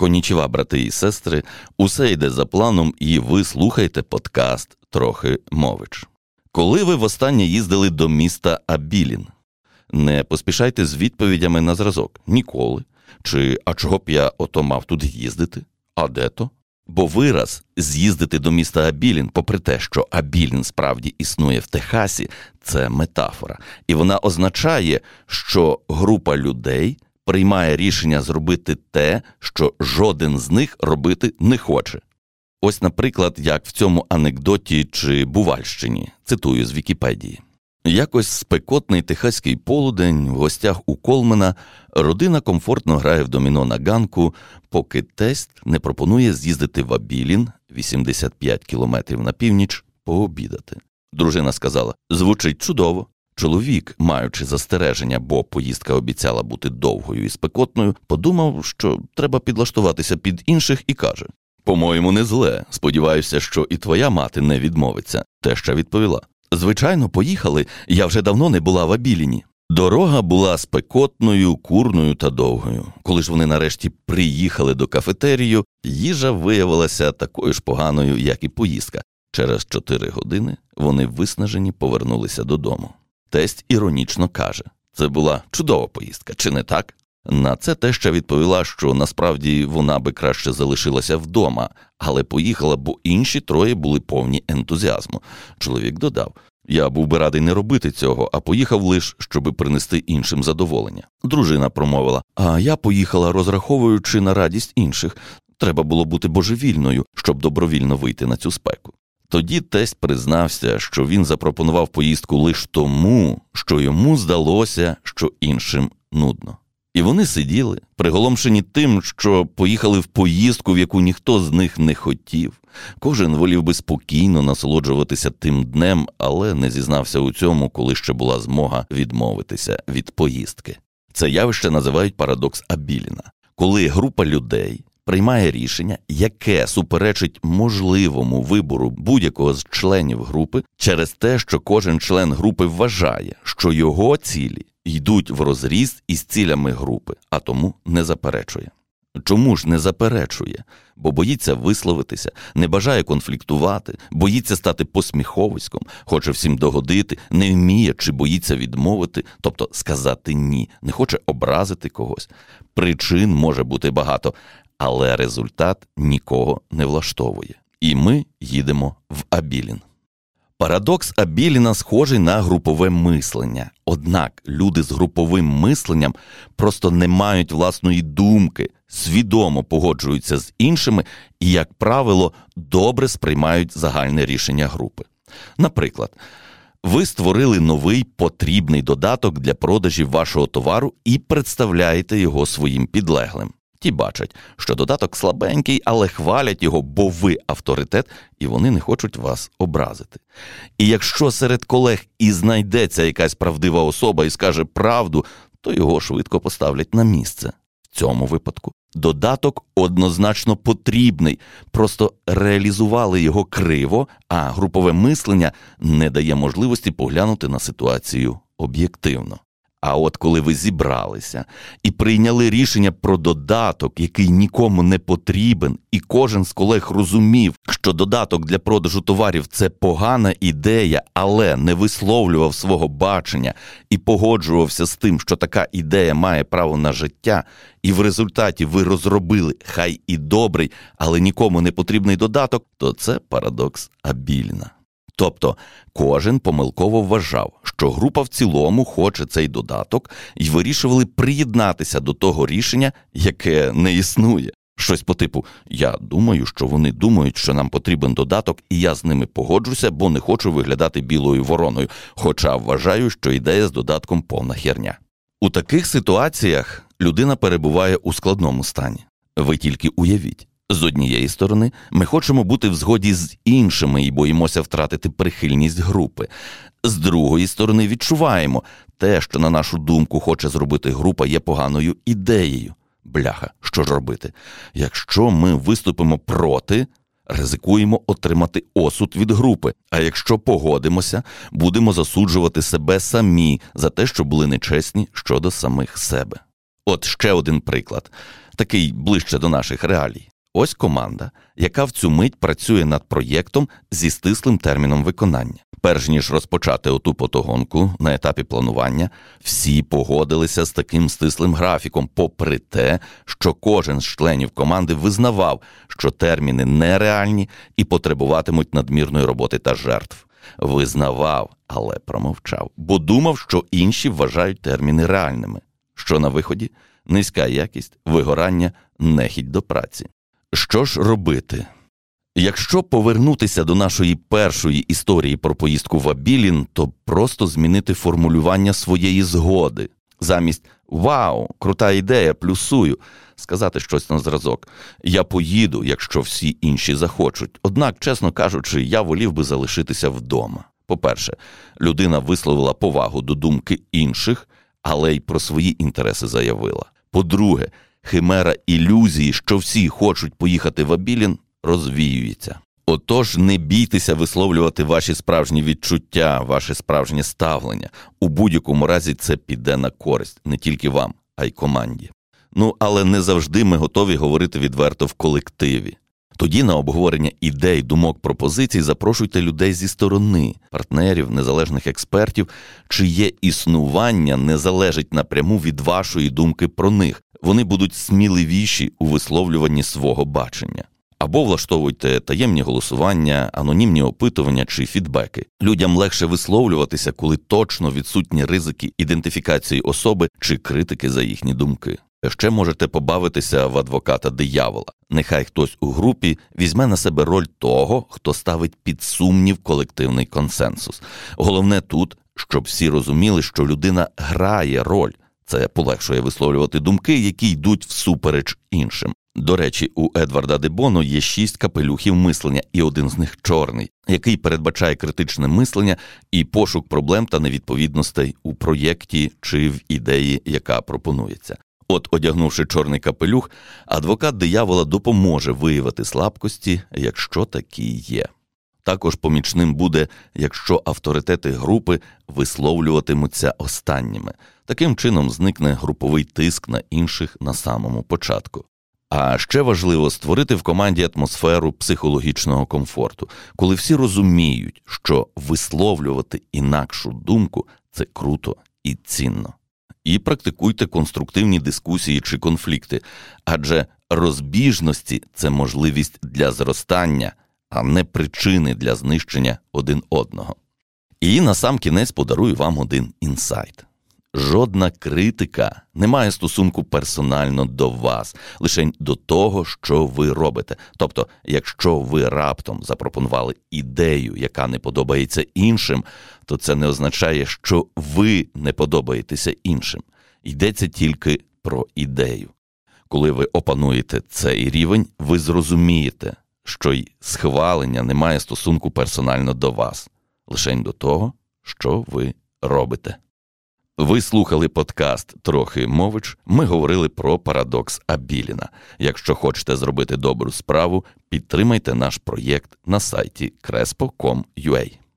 Конічева, брати і сестри, усе йде за планом, і ви слухаєте подкаст Трохи мович. Коли ви востаннє їздили до міста Абілін? Не поспішайте з відповідями на зразок ніколи. Чи а чого б я ото мав тут їздити? А де то? Бо вираз з'їздити до міста Абілін, попри те, що Абілін справді існує в Техасі, це метафора, і вона означає, що група людей приймає рішення зробити те, що жоден з них робити не хоче. Ось, наприклад, як в цьому анекдоті чи Бувальщині, цитую з Вікіпедії. Якось спекотний техаський полудень в гостях у Колмена родина комфортно грає в доміно на ганку, поки тесть не пропонує з'їздити в Абілін 85 кілометрів на північ пообідати. Дружина сказала: звучить чудово. Чоловік, маючи застереження, бо поїздка обіцяла бути довгою і спекотною, подумав, що треба підлаштуватися під інших, і каже: По-моєму, не зле. Сподіваюся, що і твоя мати не відмовиться. Теща відповіла: Звичайно, поїхали. Я вже давно не була в Абіліні. Дорога була спекотною, курною та довгою. Коли ж вони нарешті приїхали до кафетерію, їжа виявилася такою ж поганою, як і поїздка. Через чотири години вони виснажені повернулися додому. Тесть іронічно каже: це була чудова поїздка, чи не так? На це теща відповіла, що насправді вона би краще залишилася вдома, але поїхала, бо інші троє були повні ентузіазму. Чоловік додав: я був би радий не робити цього, а поїхав лише, щоби принести іншим задоволення. Дружина промовила: А я поїхала, розраховуючи на радість інших. Треба було бути божевільною, щоб добровільно вийти на цю спеку. Тоді тесть признався, що він запропонував поїздку лише тому, що йому здалося, що іншим нудно. І вони сиділи, приголомшені тим, що поїхали в поїздку, в яку ніхто з них не хотів. Кожен волів би спокійно насолоджуватися тим днем, але не зізнався у цьому, коли ще була змога відмовитися від поїздки. Це явище називають парадокс Абіліна, коли група людей приймає рішення, яке суперечить можливому вибору будь-якого з членів групи через те, що кожен член групи вважає, що його цілі йдуть в розріз із цілями групи, а тому не заперечує. Чому ж не заперечує? Бо боїться висловитися, не бажає конфліктувати, боїться стати посміховиськом, хоче всім догодити, не вміє чи боїться відмовити, тобто сказати ні, не хоче образити когось. Причин може бути багато, але результат нікого не влаштовує. І ми їдемо в Абілін. Парадокс Абіліна схожий на групове мислення. Однак люди з груповим мисленням просто не мають власної думки, свідомо погоджуються з іншими і, як правило, добре сприймають загальне рішення групи. Наприклад, ви створили новий потрібний додаток для продажів вашого товару і представляєте його своїм підлеглим. Ті бачать, що додаток слабенький, але хвалять його, бо ви авторитет, і вони не хочуть вас образити. І якщо серед колег і знайдеться якась правдива особа і скаже правду, то його швидко поставлять на місце. В цьому випадку додаток однозначно потрібний, просто реалізували його криво, а групове мислення не дає можливості поглянути на ситуацію об'єктивно. А от коли ви зібралися і прийняли рішення про додаток, який нікому не потрібен, і кожен з колег розумів, що додаток для продажу товарів це погана ідея, але не висловлював свого бачення і погоджувався з тим, що така ідея має право на життя, і в результаті ви розробили хай і добрий, але нікому не потрібний додаток, то це парадокс Абіліна. Тобто кожен помилково вважав, що група в цілому хоче цей додаток, і вирішували приєднатися до того рішення, яке не існує. Щось по типу Я думаю, що вони думають, що нам потрібен додаток, і я з ними погоджуся, бо не хочу виглядати білою вороною, хоча вважаю, що ідея з додатком повна херня. У таких ситуаціях людина перебуває у складному стані. Ви тільки уявіть. З однієї сторони, ми хочемо бути в згоді з іншими і боїмося втратити прихильність групи. З другої сторони, відчуваємо те, що, на нашу думку, хоче зробити група, є поганою ідеєю. Бляха, що ж робити? Якщо ми виступимо проти, ризикуємо отримати осуд від групи. А якщо погодимося, будемо засуджувати себе самі за те, що були нечесні щодо самих себе. От ще один приклад. такий ближче до наших реалій. Ось команда, яка в цю мить працює над проєктом зі стислим терміном виконання. Перш ніж розпочати оту потогонку на етапі планування, всі погодилися з таким стислим графіком, попри те, що кожен з членів команди визнавав, що терміни нереальні і потребуватимуть надмірної роботи та жертв. Визнавав, але промовчав, бо думав, що інші вважають терміни реальними. Що на виході низька якість, вигорання, нехідь до праці. Що ж робити? Якщо повернутися до нашої першої історії про поїздку в Абілін, то просто змінити формулювання своєї згоди. Замість Вау, крута ідея, плюсую, сказати щось на зразок. Я поїду, якщо всі інші захочуть. Однак, чесно кажучи, я волів би залишитися вдома. По-перше, людина висловила повагу до думки інших, але й про свої інтереси заявила. По-друге, химера ілюзії, що всі хочуть поїхати в Абілін, розвіюється. Отож, не бійтеся висловлювати ваші справжні відчуття, ваше справжнє ставлення. У будь-якому разі це піде на користь не тільки вам, а й команді. Ну але не завжди ми готові говорити відверто в колективі. Тоді на обговорення ідей, думок, пропозицій запрошуйте людей зі сторони, партнерів, незалежних експертів, чиє існування не залежить напряму від вашої думки про них. Вони будуть сміливіші у висловлюванні свого бачення. Або влаштовуйте таємні голосування, анонімні опитування чи фідбеки. Людям легше висловлюватися, коли точно відсутні ризики ідентифікації особи чи критики за їхні думки. Ще можете побавитися в адвоката диявола. Нехай хтось у групі візьме на себе роль того, хто ставить під сумнів колективний консенсус. Головне тут, щоб всі розуміли, що людина грає роль. Це полегшує висловлювати думки, які йдуть всупереч іншим. До речі, у Едварда Дебоно є шість капелюхів мислення, і один з них чорний, який передбачає критичне мислення і пошук проблем та невідповідностей у проєкті чи в ідеї, яка пропонується. От, одягнувши чорний капелюх, адвокат диявола допоможе виявити слабкості, якщо такі є. Також помічним буде, якщо авторитети групи висловлюватимуться останніми. Таким чином зникне груповий тиск на інших на самому початку. А ще важливо створити в команді атмосферу психологічного комфорту, коли всі розуміють, що висловлювати інакшу думку це круто і цінно. І практикуйте конструктивні дискусії чи конфлікти, адже розбіжності це можливість для зростання, а не причини для знищення один одного. І на сам кінець подарую вам один інсайт. Жодна критика не має стосунку персонально до вас, лише до того, що ви робите. Тобто, якщо ви раптом запропонували ідею, яка не подобається іншим, то це не означає, що ви не подобаєтеся іншим. Йдеться тільки про ідею. Коли ви опануєте цей рівень, ви зрозумієте, що й схвалення не має стосунку персонально до вас, лише до того, що ви робите. Ви слухали подкаст Трохи мович. Ми говорили про парадокс Абіліна. Якщо хочете зробити добру справу, підтримайте наш проєкт на сайті crespo.com.ua.